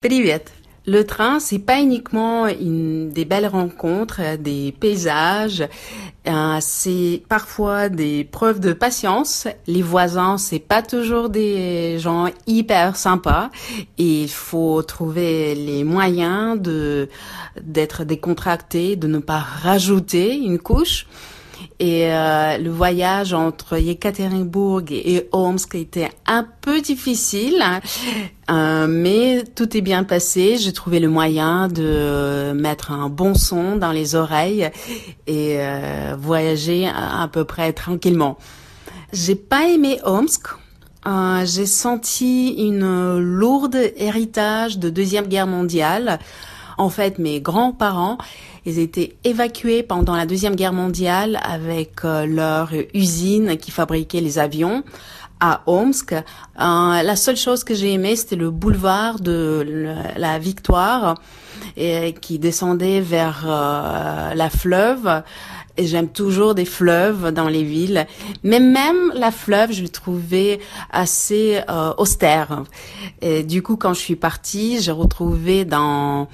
Привет. Le train, c'est pas uniquement une, des belles rencontres, des paysages, euh, c'est parfois des preuves de patience. Les voisins, c'est pas toujours des gens hyper sympas et il faut trouver les moyens de d'être décontracté, de ne pas rajouter une couche. Et euh, le voyage entre Yekaterinbourg et Omsk était un peu difficile, hein. euh, mais tout est bien passé. J'ai trouvé le moyen de mettre un bon son dans les oreilles et euh, voyager à, à, peu près tranquillement. J'ai pas aimé Omsk. J'ai senti une lourde héritage de deuxième guerre mondiale. En fait, mes grands-parents, ils étaient évacués pendant la Deuxième Guerre mondiale avec euh, leur usine qui fabriquait les avions à Omsk. Euh, la seule chose que j'ai aimé, c'était le boulevard de la Victoire qui descendait vers euh, la fleuve. Et j'aime toujours des fleuves dans les villes. Mais même la fleuve, je l'ai trouvée assez austère. Du coup, quand je suis partie, j'ai retrouvé dans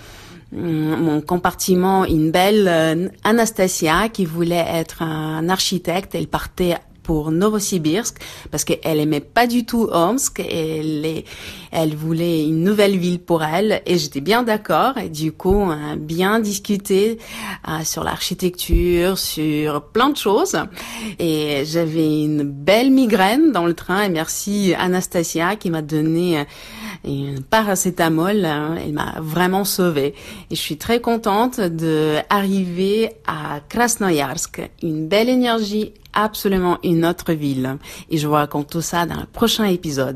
mon compartiment une belle euh, Anastasia qui voulait être un architecte. Elle partait pour Novosibirsk parce qu'elle aimait pas du tout Omsk. Elle, elle voulait une nouvelle ville pour elle et j'étais bien d'accord. Et du coup, bien discuté euh, sur l'architecture, sur plein de choses. Et j'avais une belle migraine dans le train et merci Anastasia qui m'a donné euh, une paracétamol. Hein. Elle m'a vraiment sauvée. Et je suis très contente de arriver à Krasnoyarsk. Une belle énergie absolument une autre ville. Et je vous raconte tout ça dans le prochain épisode.